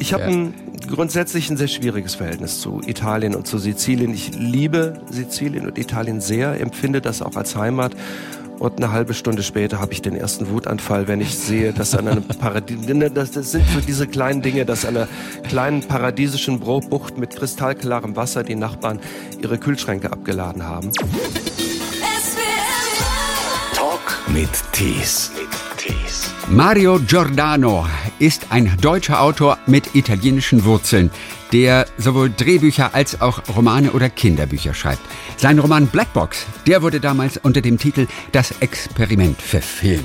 Ich habe ein, grundsätzlich ein sehr schwieriges Verhältnis zu Italien und zu Sizilien. Ich liebe Sizilien und Italien sehr, empfinde das auch als Heimat. Und eine halbe Stunde später habe ich den ersten Wutanfall, wenn ich sehe, dass an einem Paradies, das, das sind so diese kleinen Dinge, dass an einer kleinen paradiesischen Bucht mit kristallklarem Wasser die Nachbarn ihre Kühlschränke abgeladen haben. Talk mit Tees. Mario Giordano ist ein deutscher Autor mit italienischen Wurzeln, der sowohl Drehbücher als auch Romane oder Kinderbücher schreibt. Sein Roman Blackbox, der wurde damals unter dem Titel Das Experiment verfilmt.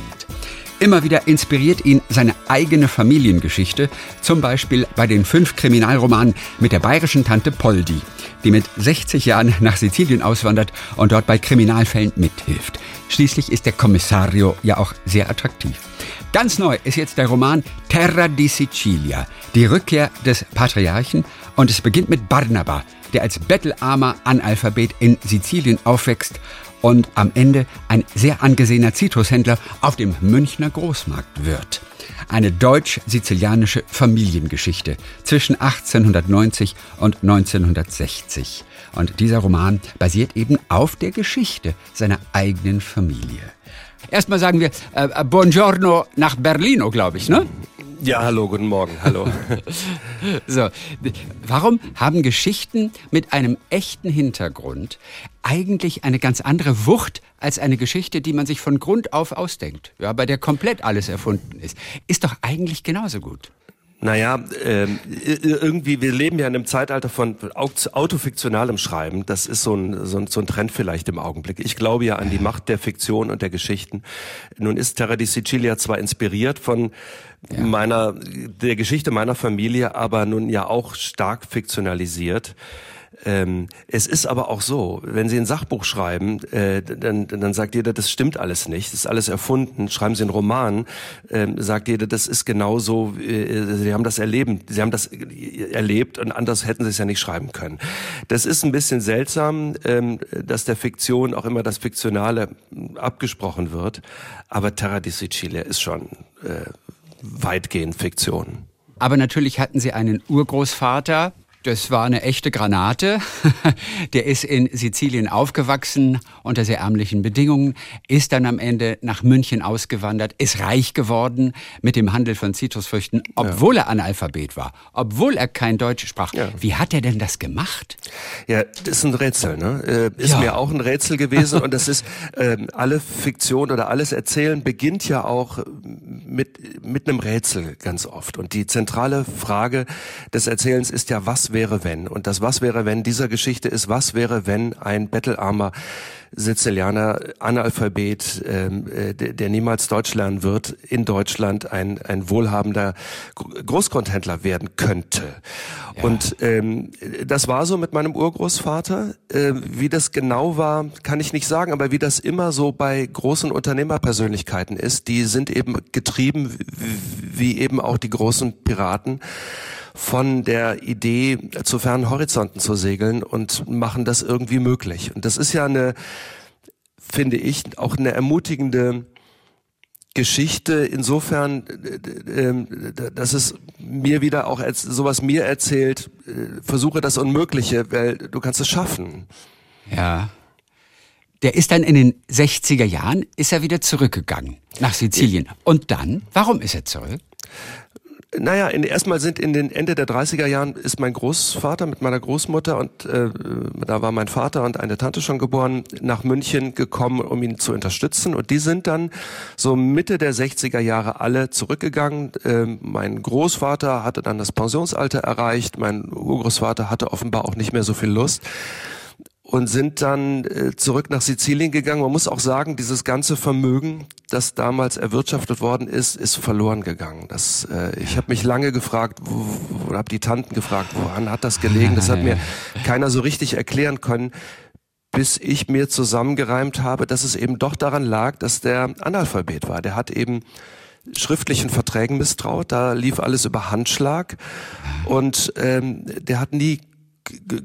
Immer wieder inspiriert ihn seine eigene Familiengeschichte, zum Beispiel bei den fünf Kriminalromanen mit der bayerischen Tante Poldi, die mit 60 Jahren nach Sizilien auswandert und dort bei Kriminalfällen mithilft. Schließlich ist der Kommissario ja auch sehr attraktiv. Ganz neu ist jetzt der Roman Terra di Sicilia, die Rückkehr des Patriarchen und es beginnt mit Barnaba, der als bettelarmer Analphabet in Sizilien aufwächst und am Ende ein sehr angesehener Zitrushändler auf dem Münchner Großmarkt wird. Eine deutsch-sizilianische Familiengeschichte zwischen 1890 und 1960. Und dieser Roman basiert eben auf der Geschichte seiner eigenen Familie. Erstmal sagen wir äh, äh, Buongiorno nach Berlino, glaube ich, ne? Ja, hallo, guten Morgen, hallo. so, warum haben Geschichten mit einem echten Hintergrund eigentlich eine ganz andere Wucht als eine Geschichte, die man sich von Grund auf ausdenkt, ja, bei der komplett alles erfunden ist? Ist doch eigentlich genauso gut. Naja, äh, irgendwie, wir leben ja in einem Zeitalter von autofiktionalem Schreiben. Das ist so ein, so, ein, so ein Trend vielleicht im Augenblick. Ich glaube ja an die Macht der Fiktion und der Geschichten. Nun ist Terra di Sicilia zwar inspiriert von ja. meiner, der Geschichte meiner Familie, aber nun ja auch stark fiktionalisiert. Ähm, es ist aber auch so, wenn Sie ein Sachbuch schreiben, äh, dann, dann sagt jeder, das stimmt alles nicht, das ist alles erfunden. Schreiben Sie einen Roman, äh, sagt jeder, das ist genauso, äh, Sie haben das erleben, Sie haben das erlebt und anders hätten Sie es ja nicht schreiben können. Das ist ein bisschen seltsam, ähm, dass der Fiktion auch immer das Fiktionale abgesprochen wird, aber Terra di Sicilia ist schon äh, weitgehend Fiktion. Aber natürlich hatten Sie einen Urgroßvater, das war eine echte Granate. Der ist in Sizilien aufgewachsen unter sehr ärmlichen Bedingungen, ist dann am Ende nach München ausgewandert, ist reich geworden mit dem Handel von Zitrusfrüchten, obwohl ja. er Analphabet war, obwohl er kein Deutsch sprach. Ja. Wie hat er denn das gemacht? Ja, das ist ein Rätsel. Ne? Äh, ist ja. mir auch ein Rätsel gewesen und das ist äh, alle Fiktion oder alles Erzählen beginnt ja auch mit mit einem Rätsel ganz oft und die zentrale Frage des Erzählens ist ja, was wäre wenn? Und das Was wäre wenn dieser Geschichte ist, was wäre wenn ein bettelarmer Sizilianer, Analphabet, ähm, äh, der, der niemals Deutsch lernen wird, in Deutschland ein, ein wohlhabender Großgrundhändler werden könnte. Ja. Und ähm, das war so mit meinem Urgroßvater. Äh, wie das genau war, kann ich nicht sagen, aber wie das immer so bei großen Unternehmerpersönlichkeiten ist, die sind eben getrieben, wie eben auch die großen Piraten von der Idee, zu fernen Horizonten zu segeln und machen das irgendwie möglich. Und das ist ja eine, finde ich, auch eine ermutigende Geschichte insofern, ähm, dass es mir wieder auch als sowas mir erzählt, äh, versuche das Unmögliche, weil du kannst es schaffen. Ja. Der ist dann in den 60er Jahren, ist er wieder zurückgegangen nach Sizilien. Und dann, warum ist er zurück? Naja, in, erstmal sind in den Ende der 30er Jahren ist mein Großvater mit meiner Großmutter und äh, da war mein Vater und eine Tante schon geboren, nach München gekommen, um ihn zu unterstützen. Und die sind dann so Mitte der 60er Jahre alle zurückgegangen. Äh, mein Großvater hatte dann das Pensionsalter erreicht, mein Urgroßvater hatte offenbar auch nicht mehr so viel Lust und sind dann äh, zurück nach Sizilien gegangen. Man muss auch sagen, dieses ganze Vermögen, das damals erwirtschaftet worden ist, ist verloren gegangen. Das, äh, ich habe mich lange gefragt, wo, wo habe die Tanten gefragt, woran hat das gelegen? Das hat mir keiner so richtig erklären können, bis ich mir zusammengereimt habe, dass es eben doch daran lag, dass der Analphabet war. Der hat eben schriftlichen Verträgen misstraut, da lief alles über Handschlag und ähm, der hat nie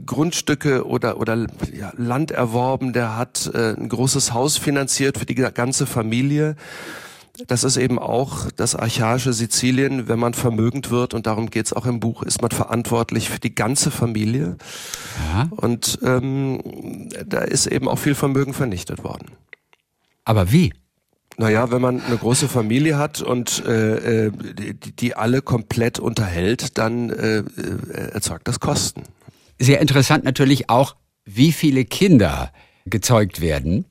Grundstücke oder, oder ja, Land erworben, der hat äh, ein großes Haus finanziert für die ganze Familie. das ist eben auch das archaische Sizilien. Wenn man vermögend wird, und darum geht's auch im Buch, ist man verantwortlich für die ganze Familie. Ja. Und ähm, da ist eben auch viel Vermögen vernichtet worden. Aber wie? Naja, wenn man eine große Familie hat und äh, äh die, die alle komplett unterhält, dann äh, äh, erzeugt das Kosten. Sehr interessant natürlich auch, wie viele Kinder gezeugt werden.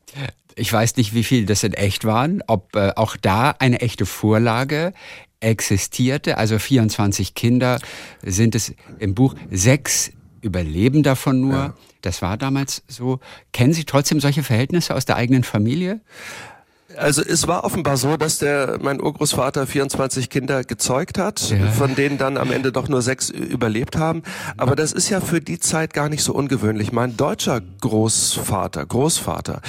Ich weiß nicht, wie viele das in echt waren, ob äh, auch da eine echte Vorlage existierte. Also 24 Kinder sind es im Buch. Sechs überleben davon nur. Ja. Das war damals so. Kennen Sie trotzdem solche Verhältnisse aus der eigenen Familie? Also es war offenbar so, dass der mein Urgroßvater 24 Kinder gezeugt hat, ja. von denen dann am Ende doch nur sechs überlebt haben. Aber das ist ja für die Zeit gar nicht so ungewöhnlich. Mein deutscher Großvater, Großvater,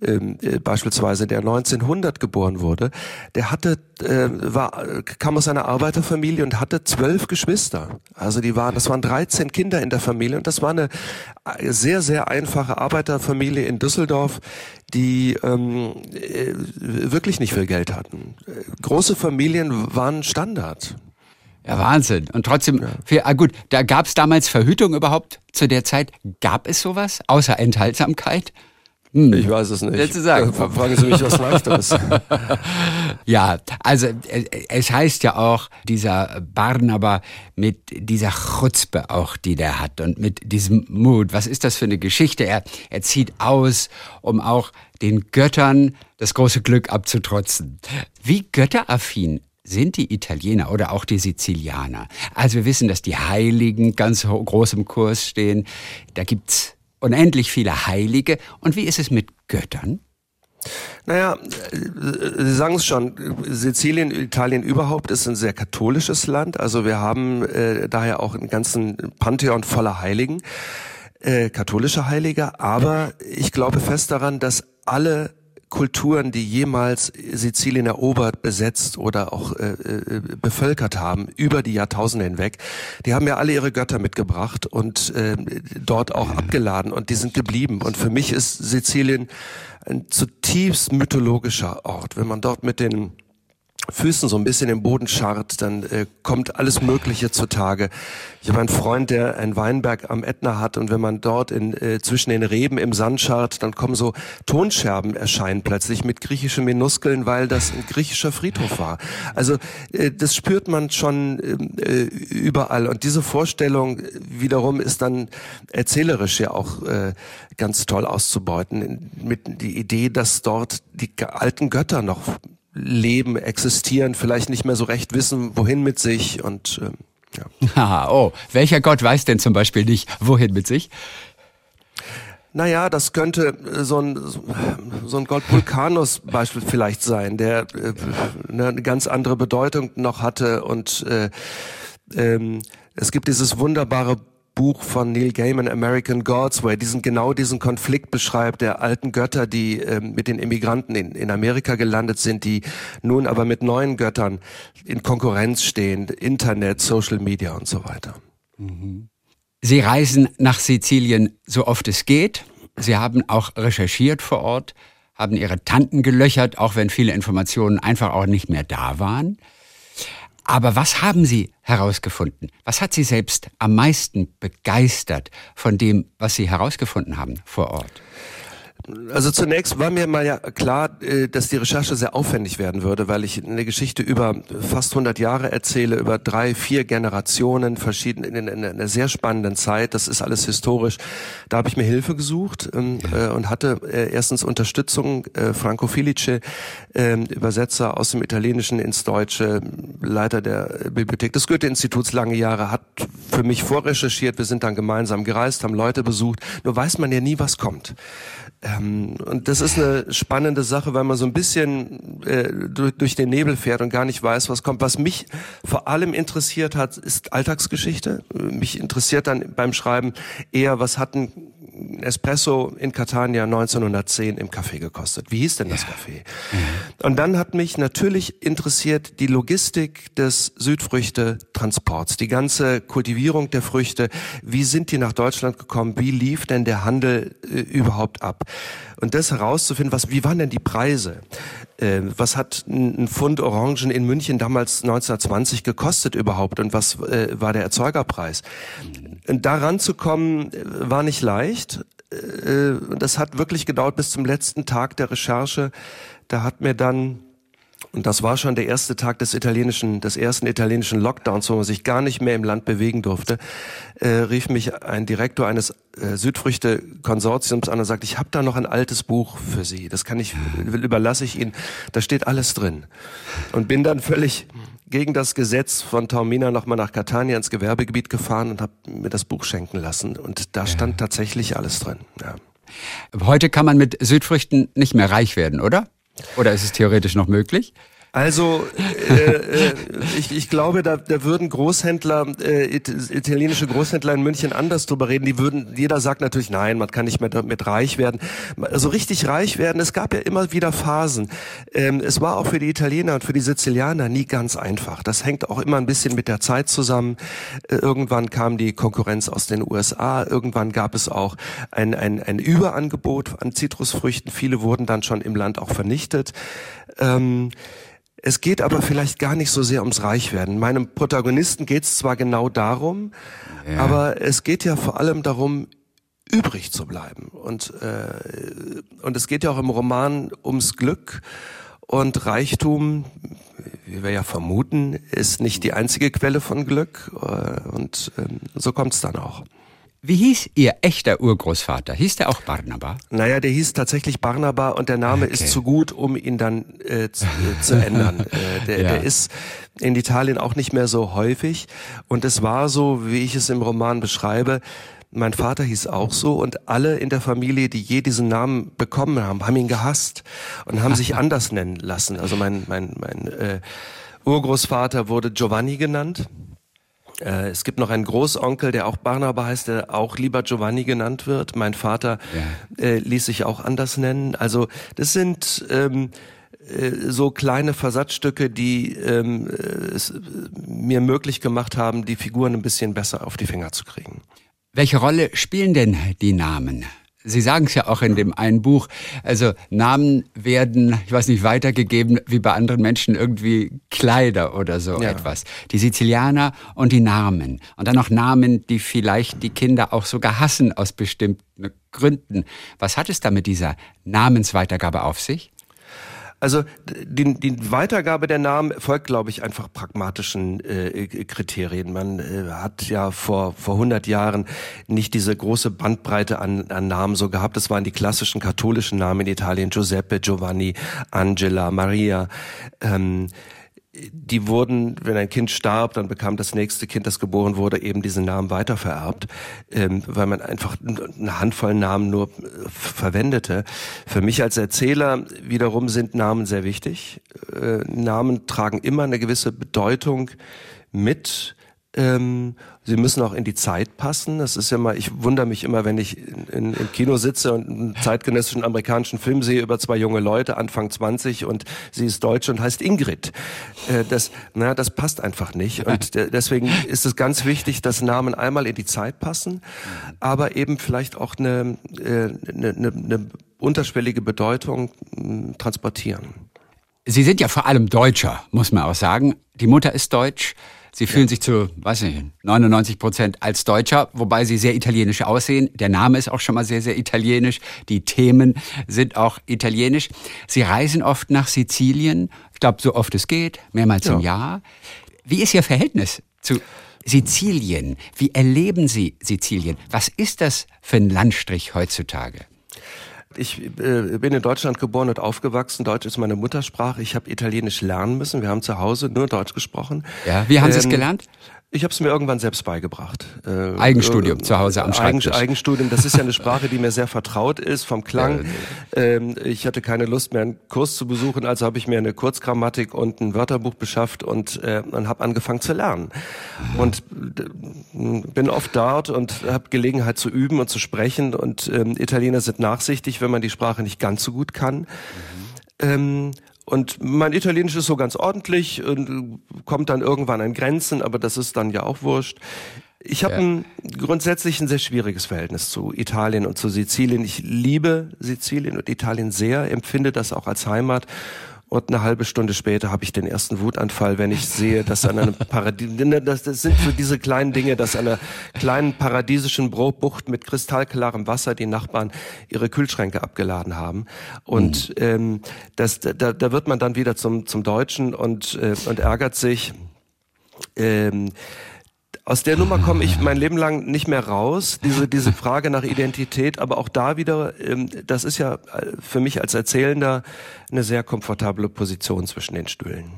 ähm, äh, beispielsweise der 1900 geboren wurde, der hatte äh, war kam aus einer Arbeiterfamilie und hatte zwölf Geschwister. Also die waren, das waren 13 Kinder in der Familie und das war eine äh, sehr sehr einfache Arbeiterfamilie in Düsseldorf, die ähm, äh, wirklich nicht viel Geld hatten. Große Familien waren Standard. Ja, Wahnsinn. Und trotzdem, ja. Für, ah gut, da gab es damals Verhütung überhaupt zu der Zeit? Gab es sowas außer Enthaltsamkeit? Hm. Ich weiß es nicht. zu sagen. Ja, fragen Sie mich was Leichteres. ja, also äh, es heißt ja auch, dieser Barnaba mit dieser Chutzpe auch, die der hat und mit diesem Mut. Was ist das für eine Geschichte? Er, er zieht aus, um auch den Göttern das große Glück abzutrotzen. Wie götteraffin sind die Italiener oder auch die Sizilianer. Also wir wissen, dass die Heiligen ganz groß im Kurs stehen. Da gibt's unendlich viele Heilige. Und wie ist es mit Göttern? Naja, Sie sagen es schon, Sizilien, Italien überhaupt ist ein sehr katholisches Land. Also wir haben äh, daher auch einen ganzen Pantheon voller Heiligen, äh, katholische Heilige. Aber ich glaube fest daran, dass alle Kulturen, die jemals Sizilien erobert, besetzt oder auch äh, äh, bevölkert haben, über die Jahrtausende hinweg, die haben ja alle ihre Götter mitgebracht und äh, dort auch abgeladen und die sind geblieben. Und für mich ist Sizilien ein zutiefst mythologischer Ort. Wenn man dort mit den Füßen so ein bisschen im Boden scharrt, dann äh, kommt alles Mögliche zutage. Ich habe einen Freund, der einen Weinberg am Ätna hat und wenn man dort in, äh, zwischen den Reben im Sand scharrt, dann kommen so Tonscherben erscheinen plötzlich mit griechischen Minuskeln, weil das ein griechischer Friedhof war. Also äh, das spürt man schon äh, überall und diese Vorstellung wiederum ist dann erzählerisch ja auch äh, ganz toll auszubeuten mit die Idee, dass dort die alten Götter noch leben, existieren, vielleicht nicht mehr so recht wissen, wohin mit sich und ähm, ja. Ah, oh, welcher Gott weiß denn zum Beispiel nicht, wohin mit sich? Naja, das könnte äh, so ein, so ein Gott Vulkanus Beispiel vielleicht sein, der äh, eine ganz andere Bedeutung noch hatte und äh, ähm, es gibt dieses wunderbare Buch von Neil Gaiman, American Gods, wo er diesen, genau diesen Konflikt beschreibt, der alten Götter, die äh, mit den Immigranten in, in Amerika gelandet sind, die nun aber mit neuen Göttern in Konkurrenz stehen, Internet, Social Media und so weiter. Mhm. Sie reisen nach Sizilien so oft es geht. Sie haben auch recherchiert vor Ort, haben Ihre Tanten gelöchert, auch wenn viele Informationen einfach auch nicht mehr da waren. Aber was haben Sie herausgefunden? Was hat Sie selbst am meisten begeistert von dem, was Sie herausgefunden haben vor Ort? Also zunächst war mir mal ja klar, äh, dass die Recherche sehr aufwendig werden würde, weil ich eine Geschichte über fast 100 Jahre erzähle, über drei, vier Generationen, verschieden in einer sehr spannenden Zeit. Das ist alles historisch. Da habe ich mir Hilfe gesucht ähm, äh, und hatte äh, erstens Unterstützung. Franco Felice, ähm, Übersetzer aus dem Italienischen ins Deutsche, Leiter der Bibliothek des Goethe-Instituts lange Jahre, hat für mich vorrecherchiert. Wir sind dann gemeinsam gereist, haben Leute besucht. Nur weiß man ja nie, was kommt. Ähm, und das ist eine spannende Sache, weil man so ein bisschen äh, durch, durch, den Nebel fährt und gar nicht weiß, was kommt. Was mich vor allem interessiert hat, ist Alltagsgeschichte. Mich interessiert dann beim Schreiben eher, was hatten Espresso in Catania 1910 im Café gekostet. Wie hieß denn das ja. Café? Mhm. Und dann hat mich natürlich interessiert die Logistik des Südfrüchte-Transports, die ganze Kultivierung der Früchte. Wie sind die nach Deutschland gekommen? Wie lief denn der Handel äh, überhaupt ab? Und das herauszufinden, was, wie waren denn die Preise? Äh, was hat ein Pfund Orangen in München damals 1920 gekostet überhaupt und was äh, war der Erzeugerpreis? Daran zu kommen äh, war nicht leicht. Äh, das hat wirklich gedauert bis zum letzten Tag der Recherche. Da hat mir dann und das war schon der erste Tag des italienischen, des ersten italienischen Lockdowns, wo man sich gar nicht mehr im Land bewegen durfte, äh, rief mich ein Direktor eines äh, Südfrüchte-Konsortiums an und sagte, ich habe da noch ein altes Buch für Sie. Das kann ich, überlasse ich Ihnen. Da steht alles drin. Und bin dann völlig gegen das Gesetz von Taormina nochmal nach Catania ins Gewerbegebiet gefahren und habe mir das Buch schenken lassen. Und da stand tatsächlich alles drin. Ja. Heute kann man mit Südfrüchten nicht mehr reich werden, oder? Oder ist es theoretisch noch möglich? Also äh, äh, ich, ich glaube, da, da würden Großhändler, äh, italienische Großhändler in München anders drüber reden. Die würden, jeder sagt natürlich, nein, man kann nicht mehr damit reich werden. Also richtig reich werden, es gab ja immer wieder Phasen. Ähm, es war auch für die Italiener und für die Sizilianer nie ganz einfach. Das hängt auch immer ein bisschen mit der Zeit zusammen. Äh, irgendwann kam die Konkurrenz aus den USA. Irgendwann gab es auch ein, ein, ein Überangebot an Zitrusfrüchten. Viele wurden dann schon im Land auch vernichtet. Ähm, es geht aber vielleicht gar nicht so sehr ums Reichwerden. Meinem Protagonisten geht es zwar genau darum, ja. aber es geht ja vor allem darum, übrig zu bleiben. Und, äh, und es geht ja auch im Roman ums Glück. Und Reichtum, wie wir ja vermuten, ist nicht die einzige Quelle von Glück. Äh, und äh, so kommt es dann auch. Wie hieß Ihr echter Urgroßvater? Hieß der auch Barnaba? Naja, der hieß tatsächlich Barnaba und der Name okay. ist zu gut, um ihn dann äh, zu, äh, zu ändern. äh, der, ja. der ist in Italien auch nicht mehr so häufig und es war so, wie ich es im Roman beschreibe, mein Vater hieß auch so und alle in der Familie, die je diesen Namen bekommen haben, haben ihn gehasst und haben sich anders nennen lassen. Also mein, mein, mein äh, Urgroßvater wurde Giovanni genannt äh, es gibt noch einen Großonkel, der auch Barnaba heißt, der auch lieber Giovanni genannt wird. Mein Vater ja. äh, ließ sich auch anders nennen. Also das sind ähm, äh, so kleine Versatzstücke, die ähm, es mir möglich gemacht haben, die Figuren ein bisschen besser auf die Finger zu kriegen. Welche Rolle spielen denn die Namen? Sie sagen es ja auch in dem einen Buch. Also Namen werden, ich weiß nicht, weitergegeben wie bei anderen Menschen irgendwie Kleider oder so ja. etwas. Die Sizilianer und die Namen. Und dann noch Namen, die vielleicht die Kinder auch sogar hassen aus bestimmten Gründen. Was hat es da mit dieser Namensweitergabe auf sich? Also die, die Weitergabe der Namen folgt, glaube ich, einfach pragmatischen äh, Kriterien. Man äh, hat ja vor vor 100 Jahren nicht diese große Bandbreite an, an Namen so gehabt. Das waren die klassischen katholischen Namen in Italien: Giuseppe, Giovanni, Angela, Maria. Ähm, die wurden, wenn ein Kind starb, dann bekam das nächste Kind, das geboren wurde, eben diesen Namen weitervererbt, ähm, weil man einfach eine Handvoll Namen nur äh, verwendete. Für mich als Erzähler wiederum sind Namen sehr wichtig. Äh, Namen tragen immer eine gewisse Bedeutung mit ähm, sie müssen auch in die Zeit passen. Das ist ja mal, ich wundere mich immer, wenn ich in, in, im Kino sitze und einen zeitgenössischen amerikanischen Film sehe über zwei junge Leute, Anfang 20 und sie ist Deutsche und heißt Ingrid. Äh, das, na, das passt einfach nicht. Und deswegen ist es ganz wichtig, dass Namen einmal in die Zeit passen, aber eben vielleicht auch eine, äh, eine, eine, eine unterschwellige Bedeutung hm, transportieren. Sie sind ja vor allem Deutscher, muss man auch sagen. Die Mutter ist deutsch. Sie fühlen ja. sich zu, weiß nicht, 99 Prozent als Deutscher, wobei sie sehr italienisch aussehen. Der Name ist auch schon mal sehr, sehr italienisch. Die Themen sind auch italienisch. Sie reisen oft nach Sizilien. Ich glaube, so oft es geht, mehrmals ja. im Jahr. Wie ist Ihr Verhältnis zu Sizilien? Wie erleben Sie Sizilien? Was ist das für ein Landstrich heutzutage? Ich äh, bin in Deutschland geboren und aufgewachsen. Deutsch ist meine Muttersprache. Ich habe Italienisch lernen müssen. Wir haben zu Hause nur Deutsch gesprochen. Ja, wie haben ähm, Sie es gelernt? Ich habe es mir irgendwann selbst beigebracht. Äh, Eigenstudium äh, zu Hause am Schreibtisch. Eigenstudium, das ist ja eine Sprache, die mir sehr vertraut ist vom Klang. Ähm, ich hatte keine Lust mehr, einen Kurs zu besuchen, also habe ich mir eine Kurzgrammatik und ein Wörterbuch beschafft und, äh, und habe angefangen zu lernen. Und äh, bin oft dort und habe Gelegenheit zu üben und zu sprechen. Und ähm, Italiener sind nachsichtig, wenn man die Sprache nicht ganz so gut kann. Mhm. Ähm, und mein Italienisch ist so ganz ordentlich und kommt dann irgendwann an Grenzen, aber das ist dann ja auch wurscht. Ich habe ja. ein grundsätzlich ein sehr schwieriges Verhältnis zu Italien und zu Sizilien. Ich liebe Sizilien und Italien sehr, empfinde das auch als Heimat und eine halbe Stunde später habe ich den ersten Wutanfall, wenn ich sehe, dass an einem Paradies, das, das sind so diese kleinen Dinge, dass an einer kleinen paradiesischen Bucht mit kristallklarem Wasser die Nachbarn ihre Kühlschränke abgeladen haben. Und mhm. ähm, das, da, da wird man dann wieder zum, zum Deutschen und, äh, und ärgert sich. Ähm, aus der Nummer komme ich mein Leben lang nicht mehr raus, diese, diese Frage nach Identität, aber auch da wieder, ähm, das ist ja äh, für mich als Erzählender eine sehr komfortable Position zwischen den Stühlen.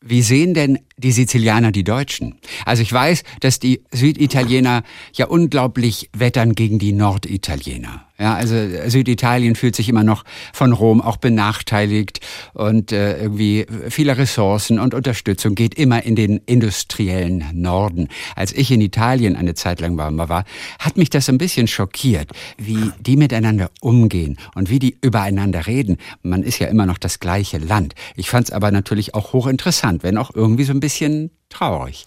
Wie sehen denn die Sizilianer die Deutschen? Also ich weiß, dass die Süditaliener ja unglaublich wettern gegen die Norditaliener. Ja, also Süditalien fühlt sich immer noch von Rom auch benachteiligt und äh, irgendwie viele Ressourcen und Unterstützung geht immer in den industriellen Norden. Als ich in Italien eine Zeit lang war, war, hat mich das ein bisschen schockiert, wie die miteinander umgehen und wie die übereinander reden. Man ist ja immer noch das gleiche Land. Ich fand es aber natürlich auch hochinteressant, wenn auch irgendwie so ein bisschen traurig.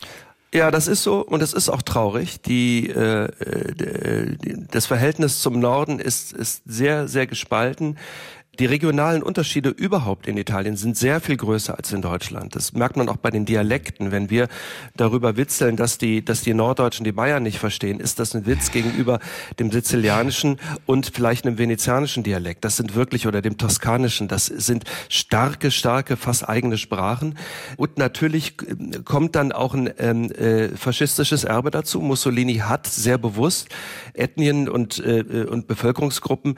Ja, das ist so und es ist auch traurig. Die, äh, äh, das Verhältnis zum Norden ist, ist sehr, sehr gespalten. Die regionalen Unterschiede überhaupt in Italien sind sehr viel größer als in Deutschland. Das merkt man auch bei den Dialekten. Wenn wir darüber witzeln, dass die, dass die Norddeutschen die Bayern nicht verstehen, ist das ein Witz gegenüber dem sizilianischen und vielleicht einem venezianischen Dialekt. Das sind wirklich, oder dem toskanischen, das sind starke, starke, fast eigene Sprachen. Und natürlich kommt dann auch ein ähm, äh, faschistisches Erbe dazu. Mussolini hat sehr bewusst Ethnien und, äh, und Bevölkerungsgruppen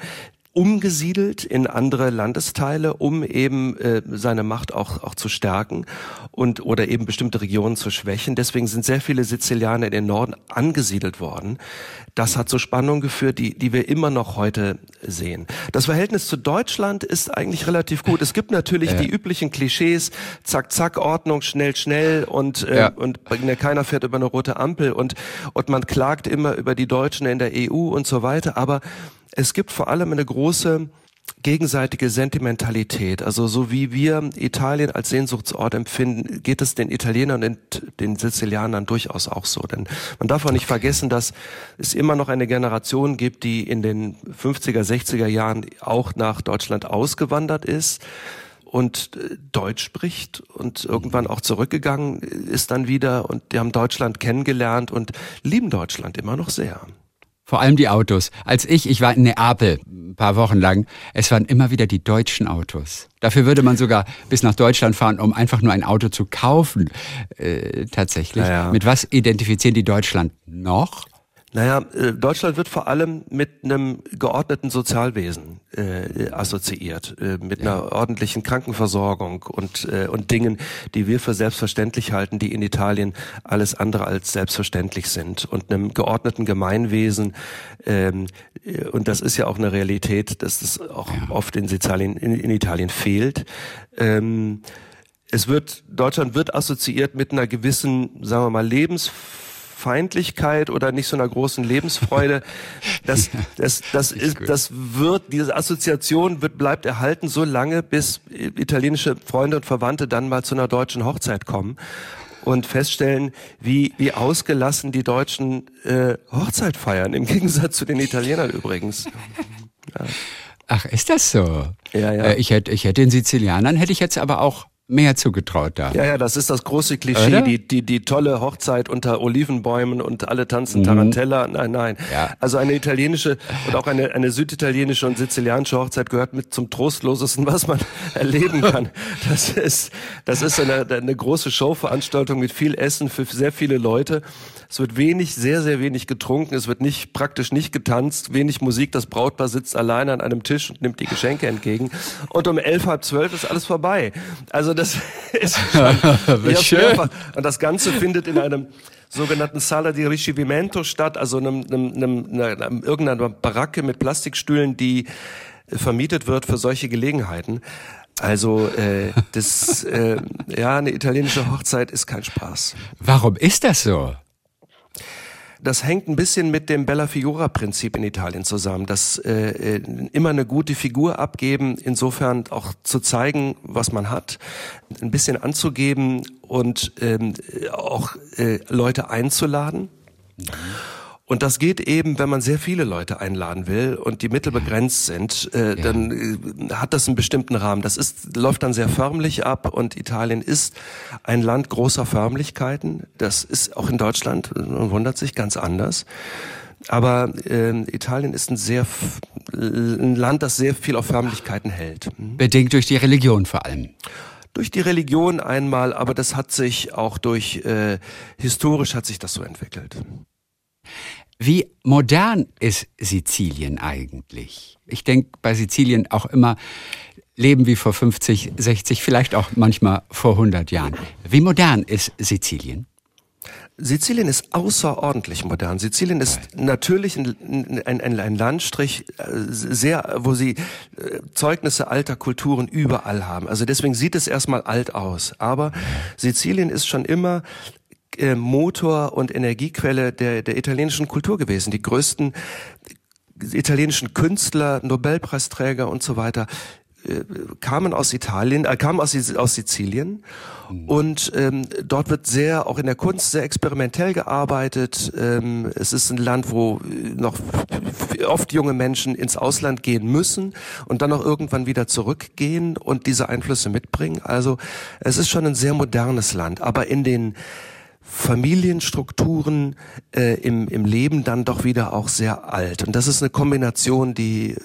umgesiedelt in andere Landesteile, um eben äh, seine Macht auch, auch zu stärken und oder eben bestimmte Regionen zu schwächen. Deswegen sind sehr viele Sizilianer in den Norden angesiedelt worden. Das hat zu Spannungen geführt, die, die wir immer noch heute sehen. Das Verhältnis zu Deutschland ist eigentlich relativ gut. Es gibt natürlich ja. die üblichen Klischees, zack, zack, Ordnung, schnell, schnell und, äh, ja. und keiner fährt über eine rote Ampel und, und man klagt immer über die Deutschen in der EU und so weiter. Aber es gibt vor allem eine große gegenseitige Sentimentalität. Also so wie wir Italien als Sehnsuchtsort empfinden, geht es den Italienern und den Sizilianern durchaus auch so. Denn man darf auch nicht vergessen, dass es immer noch eine Generation gibt, die in den 50er, 60er Jahren auch nach Deutschland ausgewandert ist und äh, Deutsch spricht und irgendwann auch zurückgegangen ist dann wieder und die haben Deutschland kennengelernt und lieben Deutschland immer noch sehr. Vor allem die Autos. Als ich, ich war in Neapel ein paar Wochen lang, es waren immer wieder die deutschen Autos. Dafür würde man sogar bis nach Deutschland fahren, um einfach nur ein Auto zu kaufen. Äh, tatsächlich. Ja. Mit was identifizieren die Deutschland noch? Naja, äh, Deutschland wird vor allem mit einem geordneten Sozialwesen äh, assoziiert, äh, mit ja. einer ordentlichen Krankenversorgung und, äh, und Dingen, die wir für selbstverständlich halten, die in Italien alles andere als selbstverständlich sind und einem geordneten Gemeinwesen. Ähm, äh, und das ist ja auch eine Realität, dass das auch ja. oft in, Sizilien, in, in Italien fehlt. Ähm, es wird, Deutschland wird assoziiert mit einer gewissen, sagen wir mal, Lebens Feindlichkeit oder nicht so einer großen Lebensfreude. Das, das, das, ist, das wird, diese Assoziation wird, bleibt erhalten so lange, bis italienische Freunde und Verwandte dann mal zu einer deutschen Hochzeit kommen und feststellen, wie, wie ausgelassen die Deutschen äh, Hochzeit feiern, im Gegensatz zu den Italienern übrigens. Ja. Ach, ist das so? Ja, ja. Äh, ich hätte, ich hätte den Sizilianern, hätte ich jetzt aber auch mehr zugetraut da. Ja, ja, das ist das große Klischee, die, die, die tolle Hochzeit unter Olivenbäumen und alle tanzen mhm. Tarantella. Nein, nein. Ja. Also eine italienische und auch eine, eine süditalienische und sizilianische Hochzeit gehört mit zum trostlosesten, was man erleben kann. Das ist, das ist eine, eine große Showveranstaltung mit viel Essen für sehr viele Leute. Es wird wenig, sehr, sehr wenig getrunken. Es wird nicht, praktisch nicht getanzt, wenig Musik. Das Brautpaar sitzt alleine an einem Tisch und nimmt die Geschenke entgegen. Und um elf, halb zwölf ist alles vorbei. Also das ist schon schön. Und das Ganze findet in einem sogenannten Sala di Ricevimento statt, also einem, einem, einem, einem, irgendeiner Baracke mit Plastikstühlen, die vermietet wird für solche Gelegenheiten. Also äh, das, äh, ja, eine italienische Hochzeit ist kein Spaß. Warum ist das so? Das hängt ein bisschen mit dem Bella Figura-Prinzip in Italien zusammen, dass äh, äh, immer eine gute Figur abgeben, insofern auch zu zeigen, was man hat, ein bisschen anzugeben und ähm, auch äh, Leute einzuladen. Mhm. Und das geht eben, wenn man sehr viele Leute einladen will und die Mittel begrenzt sind, äh, ja. dann äh, hat das einen bestimmten Rahmen. Das ist, läuft dann sehr förmlich ab und Italien ist ein Land großer Förmlichkeiten. Das ist auch in Deutschland, man wundert sich, ganz anders. Aber äh, Italien ist ein sehr ein Land, das sehr viel auf Förmlichkeiten hält. Mhm. Bedingt durch die Religion vor allem durch die Religion einmal, aber das hat sich auch durch äh, historisch hat sich das so entwickelt. Wie modern ist Sizilien eigentlich? Ich denke bei Sizilien auch immer, leben wie vor 50, 60, vielleicht auch manchmal vor 100 Jahren. Wie modern ist Sizilien? Sizilien ist außerordentlich modern. Sizilien ist natürlich ein, ein, ein, Landstrich, äh, sehr, wo sie äh, Zeugnisse alter Kulturen überall haben. Also deswegen sieht es erstmal alt aus. Aber Sizilien ist schon immer äh, Motor und Energiequelle der, der italienischen Kultur gewesen. Die größten italienischen Künstler, Nobelpreisträger und so weiter äh, kamen aus Italien, äh, kamen aus, aus Sizilien mhm. und ähm, dort wird sehr, auch in der Kunst, sehr experimentell gearbeitet. Ähm, es ist ein Land, wo noch oft junge Menschen ins Ausland gehen müssen und dann auch irgendwann wieder zurückgehen und diese Einflüsse mitbringen. Also es ist schon ein sehr modernes Land, aber in den Familienstrukturen äh, im, im Leben dann doch wieder auch sehr alt. Und das ist eine Kombination, die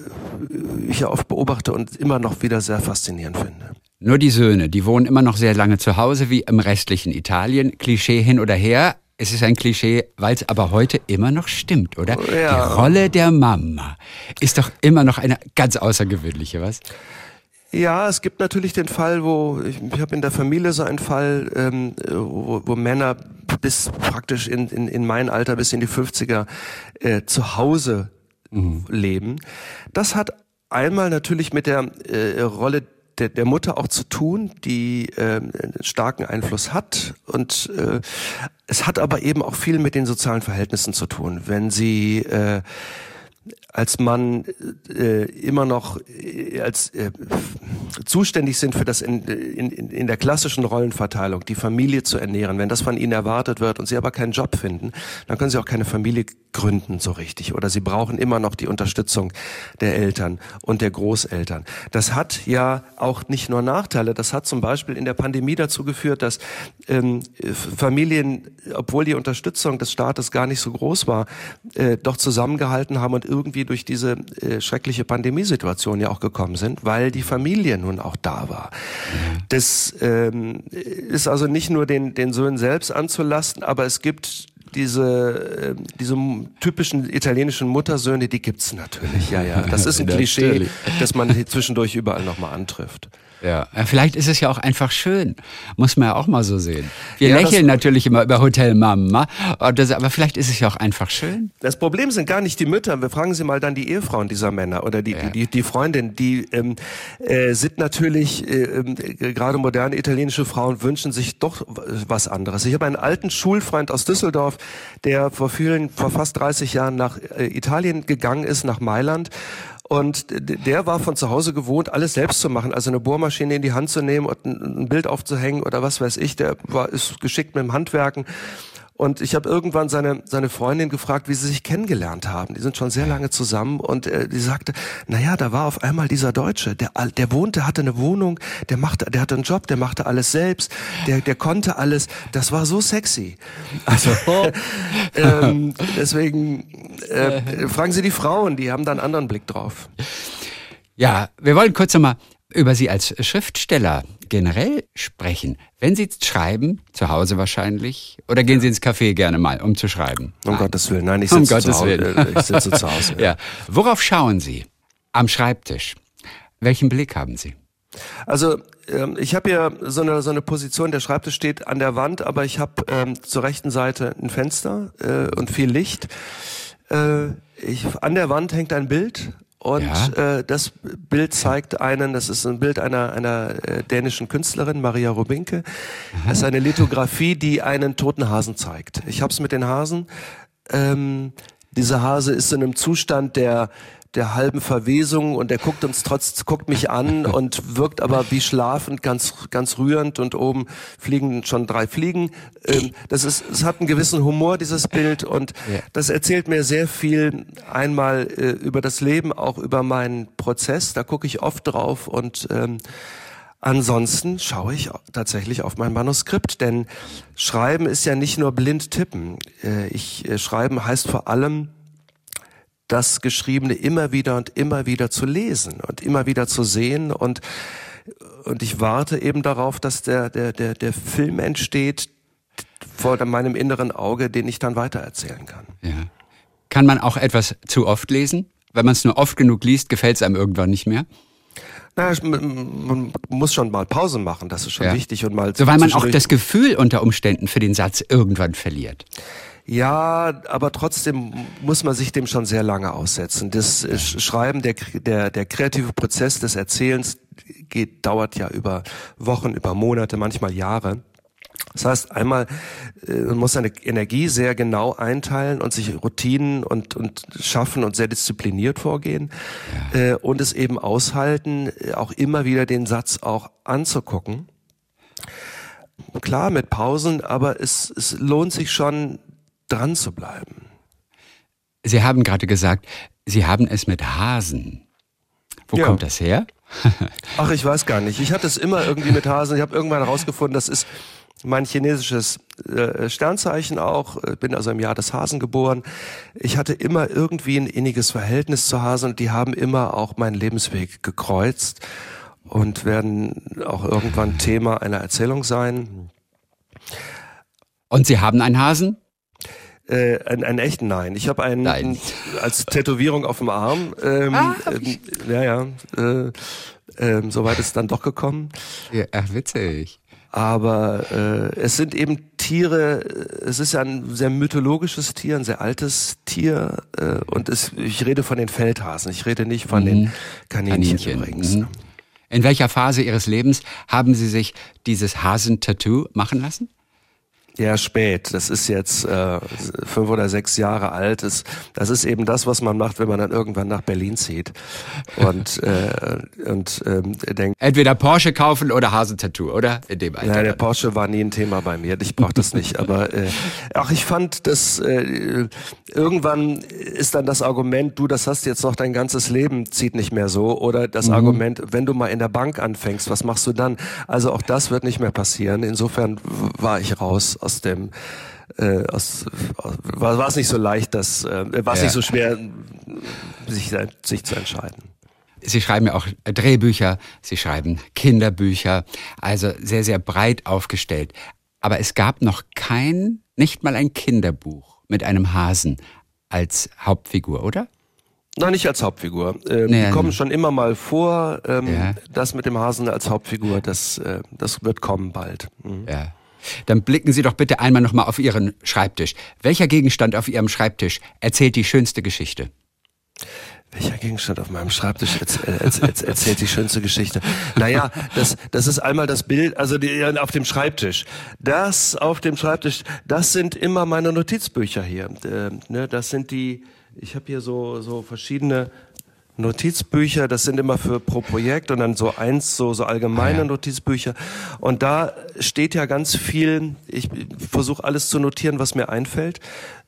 ich ja oft beobachte und immer noch wieder sehr faszinierend finde. Nur die Söhne, die wohnen immer noch sehr lange zu Hause, wie im restlichen Italien. Klischee hin oder her. Es ist ein Klischee, weil es aber heute immer noch stimmt, oder? Ja. Die Rolle der Mama ist doch immer noch eine ganz außergewöhnliche, was? Ja, es gibt natürlich den Fall, wo ich, ich habe in der Familie so einen Fall, ähm, wo, wo Männer bis praktisch in, in, in mein Alter bis in die 50er äh, zu Hause mhm. leben. Das hat einmal natürlich mit der äh, Rolle der, der Mutter auch zu tun, die äh, einen starken Einfluss hat. Und äh, es hat aber eben auch viel mit den sozialen Verhältnissen zu tun. Wenn sie äh, als Mann äh, immer noch äh, als äh, zuständig sind für das in, in, in der klassischen Rollenverteilung, die Familie zu ernähren, wenn das von ihnen erwartet wird und sie aber keinen Job finden, dann können sie auch keine Familie gründen so richtig. Oder sie brauchen immer noch die Unterstützung der Eltern und der Großeltern. Das hat ja auch nicht nur Nachteile, das hat zum Beispiel in der Pandemie dazu geführt, dass ähm, Familien, obwohl die Unterstützung des Staates gar nicht so groß war, äh, doch zusammengehalten haben und irgendwie durch diese äh, schreckliche Pandemiesituation ja auch gekommen sind, weil die Familie nun auch da war. Das ähm, ist also nicht nur den, den Söhnen selbst anzulasten, aber es gibt diese, äh, diese typischen italienischen Muttersöhne, die gibt's natürlich. Ja, ja. Das ist ein Klischee, das man zwischendurch überall nochmal antrifft. Ja, vielleicht ist es ja auch einfach schön. Muss man ja auch mal so sehen. Wir ja, lächeln natürlich immer über Hotel Mama, aber vielleicht ist es ja auch einfach schön. Das Problem sind gar nicht die Mütter. Wir fragen Sie mal dann die Ehefrauen dieser Männer oder die, ja. die, die Freundin. Die ähm, äh, sind natürlich, äh, äh, gerade moderne italienische Frauen wünschen sich doch was anderes. Ich habe einen alten Schulfreund aus Düsseldorf, der vor vielen, vor fast 30 Jahren nach äh, Italien gegangen ist, nach Mailand und der war von zu Hause gewohnt, alles selbst zu machen, also eine Bohrmaschine in die Hand zu nehmen und ein Bild aufzuhängen oder was weiß ich. Der war ist geschickt mit dem Handwerken. Und ich habe irgendwann seine, seine Freundin gefragt, wie sie sich kennengelernt haben. Die sind schon sehr lange zusammen und äh, die sagte, na ja, da war auf einmal dieser Deutsche, der, der wohnte, hatte eine Wohnung, der machte, der hatte einen Job, der machte alles selbst, der, der konnte alles. Das war so sexy. Also ähm, deswegen äh, fragen Sie die Frauen, die haben da einen anderen Blick drauf. Ja, wir wollen kurz nochmal über Sie als Schriftsteller generell sprechen. Wenn Sie schreiben, zu Hause wahrscheinlich, oder gehen Sie ins Café gerne mal, um zu schreiben? Um nein. Gottes Willen, nein, ich sitze, um zu, Gottes Hause, Willen. ich sitze zu Hause. Ja. Worauf schauen Sie am Schreibtisch? Welchen Blick haben Sie? Also ähm, ich habe ja so eine, so eine Position, der Schreibtisch steht an der Wand, aber ich habe ähm, zur rechten Seite ein Fenster äh, und viel Licht. Äh, ich, an der Wand hängt ein Bild und ja. äh, das Bild zeigt einen, das ist ein Bild einer, einer äh, dänischen Künstlerin, Maria Rubinke. Aha. Das ist eine Lithografie, die einen toten Hasen zeigt. Ich habe es mit den Hasen. Ähm, dieser Hase ist in einem Zustand, der der halben Verwesung und der guckt uns trotz, guckt mich an und wirkt aber wie schlafend, ganz, ganz rührend und oben fliegen schon drei Fliegen. Ähm, das ist, es hat einen gewissen Humor, dieses Bild und ja. das erzählt mir sehr viel einmal äh, über das Leben, auch über meinen Prozess. Da gucke ich oft drauf und ähm, Ansonsten schaue ich tatsächlich auf mein Manuskript, denn Schreiben ist ja nicht nur blind tippen. Äh, ich äh, Schreiben heißt vor allem das Geschriebene immer wieder und immer wieder zu lesen und immer wieder zu sehen und und ich warte eben darauf, dass der der der der Film entsteht vor meinem inneren Auge, den ich dann weitererzählen kann. Ja. Kann man auch etwas zu oft lesen? Wenn man es nur oft genug liest, gefällt es einem irgendwann nicht mehr? Na, man muss schon mal Pause machen, das ist schon ja. wichtig und mal. So, weil man auch das Gefühl unter Umständen für den Satz irgendwann verliert. Ja, aber trotzdem muss man sich dem schon sehr lange aussetzen. Das Schreiben, der, der, der kreative Prozess des Erzählens geht, dauert ja über Wochen, über Monate, manchmal Jahre. Das heißt, einmal äh, man muss seine Energie sehr genau einteilen und sich Routinen und, und schaffen und sehr diszipliniert vorgehen ja. äh, und es eben aushalten, äh, auch immer wieder den Satz auch anzugucken. Klar, mit Pausen, aber es, es lohnt sich schon, dran zu bleiben. Sie haben gerade gesagt, Sie haben es mit Hasen. Wo ja. kommt das her? Ach, ich weiß gar nicht. Ich hatte es immer irgendwie mit Hasen. Ich habe irgendwann herausgefunden, das ist mein chinesisches äh, Sternzeichen auch. Bin also im Jahr des Hasen geboren. Ich hatte immer irgendwie ein inniges Verhältnis zu Hasen und die haben immer auch meinen Lebensweg gekreuzt und werden auch irgendwann Thema einer Erzählung sein. Und Sie haben einen Hasen? Äh, einen, einen echten Nein. Ich habe einen Nein. als Tätowierung auf dem Arm. Ähm, ah, ähm, ja, ja. Äh, äh, Soweit ist es dann doch gekommen. Ja, ach, witzig. Aber äh, es sind eben Tiere, es ist ja ein sehr mythologisches Tier, ein sehr altes Tier. Äh, und es, ich rede von den Feldhasen, ich rede nicht von mhm. den Kaninchen, Kaninchen. übrigens. Mhm. In welcher Phase Ihres Lebens haben Sie sich dieses Hasentattoo machen lassen? Ja, spät. Das ist jetzt äh, fünf oder sechs Jahre alt. Das, das ist eben das, was man macht, wenn man dann irgendwann nach Berlin zieht und äh, und ähm, denkt. Entweder Porsche kaufen oder Hasentattoo, oder? In dem Alter. Ja, der Porsche war nie ein Thema bei mir. Ich brauche das nicht. Aber äh, ach, ich fand, dass äh, irgendwann ist dann das Argument, du, das hast jetzt noch dein ganzes Leben, zieht nicht mehr so. Oder das mhm. Argument, wenn du mal in der Bank anfängst, was machst du dann? Also auch das wird nicht mehr passieren. Insofern war ich raus aus dem äh, aus, war, war es nicht so leicht, dass äh, war es ja. nicht so schwer, sich, sich zu entscheiden. Sie schreiben ja auch Drehbücher, Sie schreiben Kinderbücher, also sehr, sehr breit aufgestellt. Aber es gab noch kein, nicht mal ein Kinderbuch mit einem Hasen als Hauptfigur, oder? Nein, nicht als Hauptfigur. Ähm, nee, die kommen schon immer mal vor. Ähm, ja. Das mit dem Hasen als Hauptfigur, das, äh, das wird kommen bald. Mhm. Ja. Dann blicken Sie doch bitte einmal nochmal auf Ihren Schreibtisch. Welcher Gegenstand auf Ihrem Schreibtisch erzählt die schönste Geschichte? Welcher Gegenstand auf meinem Schreibtisch erzählt, erzählt, die schönste Geschichte? Naja, das, das ist einmal das Bild, also die, auf dem Schreibtisch. Das auf dem Schreibtisch, das sind immer meine Notizbücher hier. Äh, ne, das sind die, ich habe hier so, so verschiedene Notizbücher, das sind immer für pro Projekt und dann so eins, so, so allgemeine ah, ja. Notizbücher. Und da steht ja ganz viel, ich versuche alles zu notieren, was mir einfällt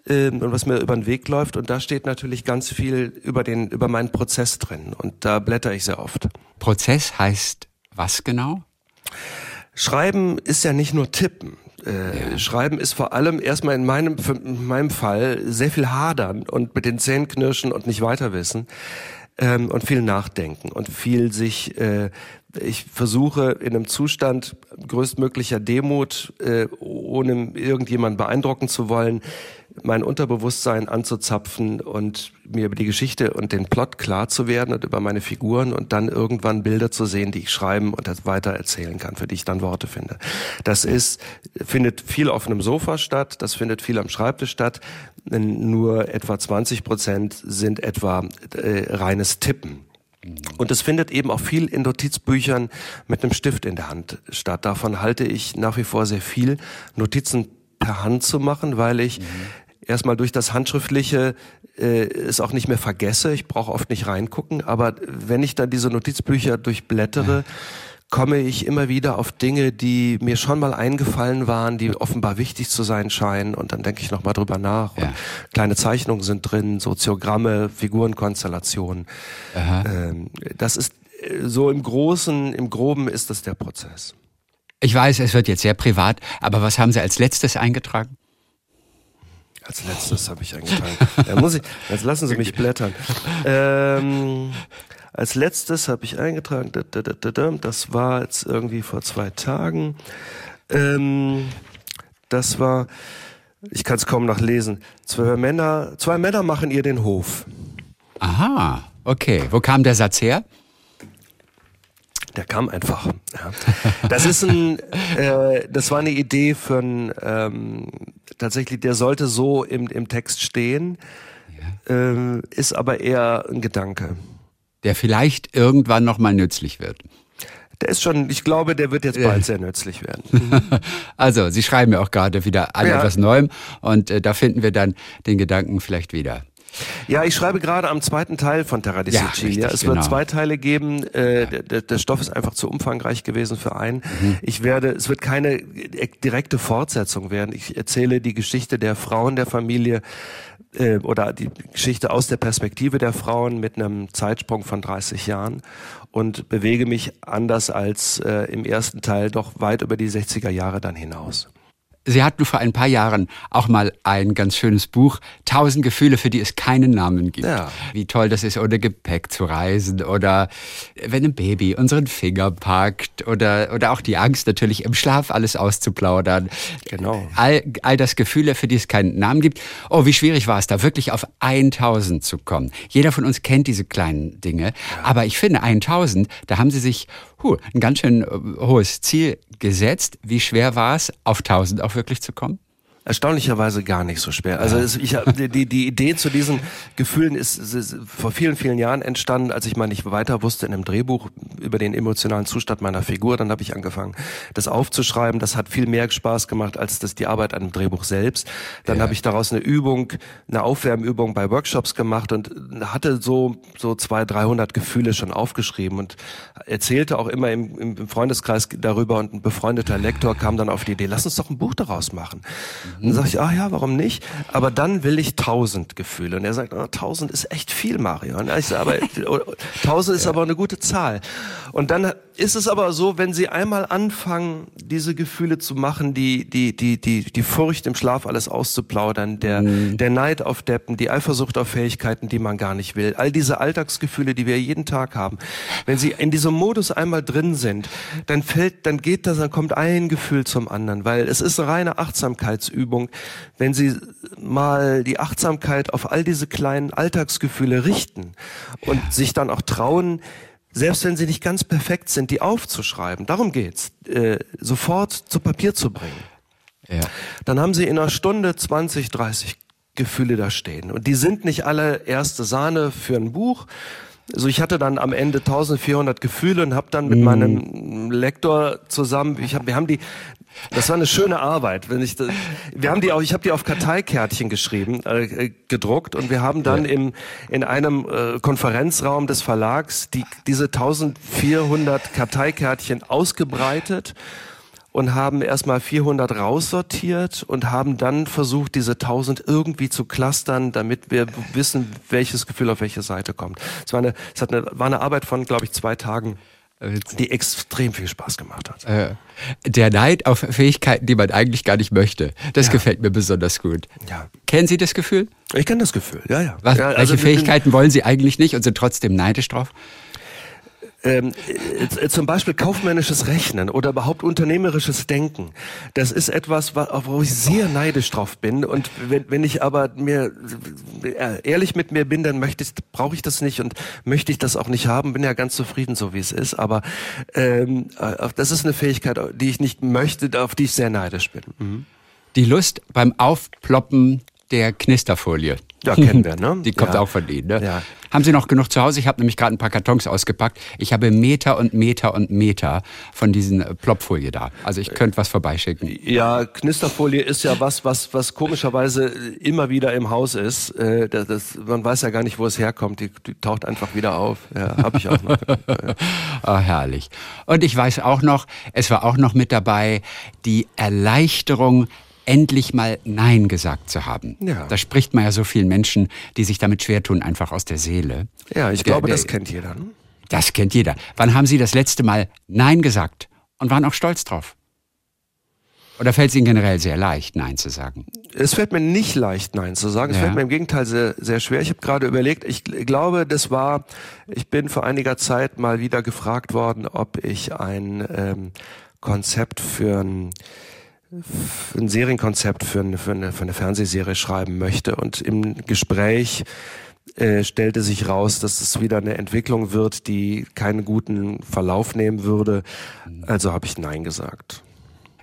äh, und was mir über den Weg läuft. Und da steht natürlich ganz viel über den, über meinen Prozess drin. Und da blätter ich sehr oft. Prozess heißt was genau? Schreiben ist ja nicht nur tippen. Äh, ja. Schreiben ist vor allem erstmal in meinem, in meinem Fall sehr viel hadern und mit den Zähnen knirschen und nicht weiter wissen ähm, und viel nachdenken und viel sich, äh, ich versuche in einem Zustand größtmöglicher Demut, äh, ohne irgendjemanden beeindrucken zu wollen, mein Unterbewusstsein anzuzapfen und mir über die Geschichte und den Plot klar zu werden und über meine Figuren und dann irgendwann Bilder zu sehen, die ich schreiben und das weiter erzählen kann, für die ich dann Worte finde. Das ist, findet viel auf einem Sofa statt, das findet viel am Schreibtisch statt. Nur etwa 20 Prozent sind etwa äh, reines Tippen. Und es findet eben auch viel in Notizbüchern mit einem Stift in der Hand statt. Davon halte ich nach wie vor sehr viel, Notizen per Hand zu machen, weil ich mhm erstmal durch das Handschriftliche äh, es auch nicht mehr vergesse. Ich brauche oft nicht reingucken, aber wenn ich dann diese Notizbücher durchblättere, komme ich immer wieder auf Dinge, die mir schon mal eingefallen waren, die offenbar wichtig zu sein scheinen und dann denke ich nochmal drüber nach. Ja. kleine Zeichnungen sind drin, Soziogramme, Figurenkonstellationen. Ähm, das ist äh, so im Großen, im Groben ist das der Prozess. Ich weiß, es wird jetzt sehr privat, aber was haben Sie als letztes eingetragen? Als letztes habe ich eingetragen. da muss ich, jetzt lassen Sie mich blättern. Ähm, als letztes habe ich eingetragen, das war jetzt irgendwie vor zwei Tagen. Ähm, das war, ich kann es kaum noch lesen. Zwei Männer, zwei Männer machen ihr den Hof. Aha, okay. Wo kam der Satz her? Der kam einfach. Ja. Das ist ein, äh, das war eine Idee für ein, ähm, tatsächlich, der sollte so im, im Text stehen, ja. ähm, ist aber eher ein Gedanke der vielleicht irgendwann nochmal nützlich wird. Der ist schon, ich glaube, der wird jetzt bald sehr nützlich werden. also, Sie schreiben ja auch gerade wieder an ja. etwas Neuem und äh, da finden wir dann den Gedanken vielleicht wieder. Ja, ich schreibe gerade am zweiten Teil von Terra di Sicilia. Ja, es genau. wird zwei Teile geben. Äh, ja. der, der, Stoff ist einfach zu umfangreich gewesen für einen. Mhm. Ich werde, es wird keine direkte Fortsetzung werden. Ich erzähle die Geschichte der Frauen der Familie äh, oder die Geschichte aus der Perspektive der Frauen mit einem Zeitsprung von 30 Jahren und bewege mich anders als äh, im ersten Teil doch weit über die 60er Jahre dann hinaus. Sie hatten vor ein paar Jahren auch mal ein ganz schönes Buch, Tausend Gefühle, für die es keinen Namen gibt. Ja. Wie toll das ist, ohne Gepäck zu reisen oder wenn ein Baby unseren Finger packt oder, oder auch die Angst natürlich im Schlaf alles auszuplaudern. Genau. All, all das Gefühle, für die es keinen Namen gibt. Oh, wie schwierig war es da, wirklich auf 1000 zu kommen. Jeder von uns kennt diese kleinen Dinge. Ja. Aber ich finde 1000, da haben Sie sich huh, ein ganz schön äh, hohes Ziel gesetzt. Wie schwer war es, auf 1000 auch wirklich zu kommen? Erstaunlicherweise gar nicht so schwer. Also es, ich die die Idee zu diesen Gefühlen ist, ist, vor vielen vielen Jahren entstanden, als ich mal nicht weiter wusste in einem Drehbuch über den emotionalen Zustand meiner Figur. Dann habe ich angefangen, das aufzuschreiben. Das hat viel mehr Spaß gemacht als das die Arbeit an dem Drehbuch selbst. Dann ja. habe ich daraus eine Übung, eine Aufwärmübung bei Workshops gemacht und hatte so so zwei dreihundert Gefühle schon aufgeschrieben und erzählte auch immer im, im Freundeskreis darüber und ein befreundeter Lektor kam dann auf die Idee, lass uns doch ein Buch daraus machen. Dann sage ich, ah ja, warum nicht? Aber dann will ich tausend Gefühle. Und er sagt, ah, tausend ist echt viel, Mario. Und ich sage, aber tausend ist aber eine gute Zahl. Und dann ist es aber so, wenn Sie einmal anfangen, diese Gefühle zu machen, die, die, die, die, die Furcht im Schlaf alles auszuplaudern, der, mhm. der Neid auf Deppen, die Eifersucht auf Fähigkeiten, die man gar nicht will, all diese Alltagsgefühle, die wir jeden Tag haben. Wenn Sie in diesem Modus einmal drin sind, dann fällt, dann geht das, dann kommt ein Gefühl zum anderen, weil es ist eine reine Achtsamkeitsübung. Wenn Sie mal die Achtsamkeit auf all diese kleinen Alltagsgefühle richten und sich dann auch trauen, selbst wenn sie nicht ganz perfekt sind, die aufzuschreiben, darum geht's, äh, sofort zu Papier zu bringen. Ja. Dann haben sie in einer Stunde 20, 30 Gefühle da stehen. Und die sind nicht alle erste Sahne für ein Buch. Also ich hatte dann am Ende 1400 Gefühle und habe dann mit mm. meinem Lektor zusammen, ich hab, wir haben die das war eine schöne Arbeit. Wenn ich, das, wir haben die auch, ich habe die auf Karteikärtchen geschrieben, äh, gedruckt und wir haben dann ja. im, in einem äh, Konferenzraum des Verlags die, diese 1400 Karteikärtchen ausgebreitet und haben erstmal 400 raussortiert und haben dann versucht, diese 1000 irgendwie zu clustern, damit wir wissen, welches Gefühl auf welche Seite kommt. Es war eine, es hat eine, war eine Arbeit von, glaube ich, zwei Tagen die extrem viel Spaß gemacht hat. Äh, der Neid auf Fähigkeiten, die man eigentlich gar nicht möchte, das ja. gefällt mir besonders gut. Ja. Kennen Sie das Gefühl? Ich kenne das Gefühl, ja, ja. Was, ja also welche Fähigkeiten wollen Sie eigentlich nicht und sind trotzdem neidisch drauf? Ähm, äh, zum Beispiel kaufmännisches Rechnen oder überhaupt unternehmerisches Denken. Das ist etwas, wo ich sehr neidisch drauf bin. Und wenn, wenn ich aber mir äh, ehrlich mit mir bin, dann möchte ich, brauche ich das nicht und möchte ich das auch nicht haben. Bin ja ganz zufrieden, so wie es ist. Aber ähm, äh, das ist eine Fähigkeit, die ich nicht möchte, auf die ich sehr neidisch bin. Mhm. Die Lust beim Aufploppen der Knisterfolie. Ja, kennen wir, ne? Die kommt ja. auch von Ihnen, ne? Ja. Haben Sie noch genug zu Hause? Ich habe nämlich gerade ein paar Kartons ausgepackt. Ich habe Meter und Meter und Meter von diesen äh, Plopfolie da. Also ich könnte was vorbeischicken. Ja, Knisterfolie ist ja was, was, was komischerweise immer wieder im Haus ist. Äh, das, das, man weiß ja gar nicht, wo es herkommt. Die, die taucht einfach wieder auf. Ja, habe ich auch noch. oh, herrlich. Und ich weiß auch noch, es war auch noch mit dabei die Erleichterung endlich mal Nein gesagt zu haben. Ja. Da spricht man ja so vielen Menschen, die sich damit schwer tun, einfach aus der Seele. Ja, ich der, glaube, der, das kennt jeder. Ne? Das kennt jeder. Wann haben Sie das letzte Mal Nein gesagt und waren auch stolz drauf? Oder fällt es Ihnen generell sehr leicht, Nein zu sagen? Es fällt mir nicht leicht, Nein zu sagen. Es ja. fällt mir im Gegenteil sehr, sehr schwer. Ich habe gerade überlegt, ich glaube, das war, ich bin vor einiger Zeit mal wieder gefragt worden, ob ich ein ähm, Konzept für ein ein Serienkonzept für eine, für, eine, für eine Fernsehserie schreiben möchte. Und im Gespräch äh, stellte sich raus, dass es wieder eine Entwicklung wird, die keinen guten Verlauf nehmen würde. Also habe ich Nein gesagt.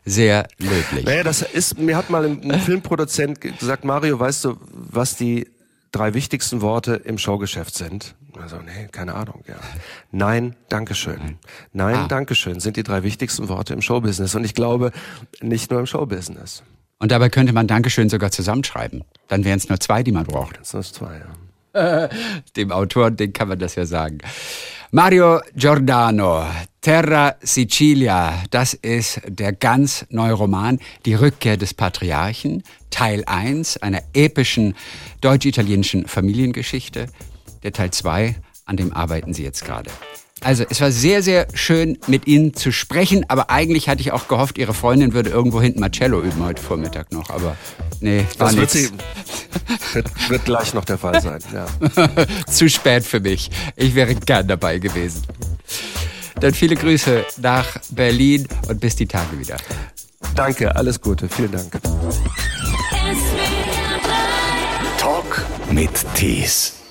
Sehr löblich. Naja, das ist, mir hat mal ein Filmproduzent gesagt, Mario, weißt du, was die drei wichtigsten Worte im Showgeschäft sind? Also, nee, keine Ahnung, ja. Nein, Dankeschön. Nein, Nein ah. Dankeschön sind die drei wichtigsten Worte im Showbusiness. Und ich glaube, nicht nur im Showbusiness. Und dabei könnte man Dankeschön sogar zusammenschreiben. Dann wären es nur zwei, die man braucht. Das sind zwei, ja. Dem Autor, den kann man das ja sagen. Mario Giordano, Terra Sicilia, das ist der ganz neue Roman, Die Rückkehr des Patriarchen, Teil 1 einer epischen deutsch-italienischen Familiengeschichte. Der Teil 2, an dem arbeiten Sie jetzt gerade. Also, es war sehr, sehr schön, mit Ihnen zu sprechen, aber eigentlich hatte ich auch gehofft, Ihre Freundin würde irgendwo hinten Marcello üben heute Vormittag noch, aber nee, war das wird, sie, wird, wird gleich noch der Fall sein, ja. Zu spät für mich. Ich wäre gern dabei gewesen. Dann viele Grüße nach Berlin und bis die Tage wieder. Danke, alles Gute, vielen Dank. Talk mit Tees.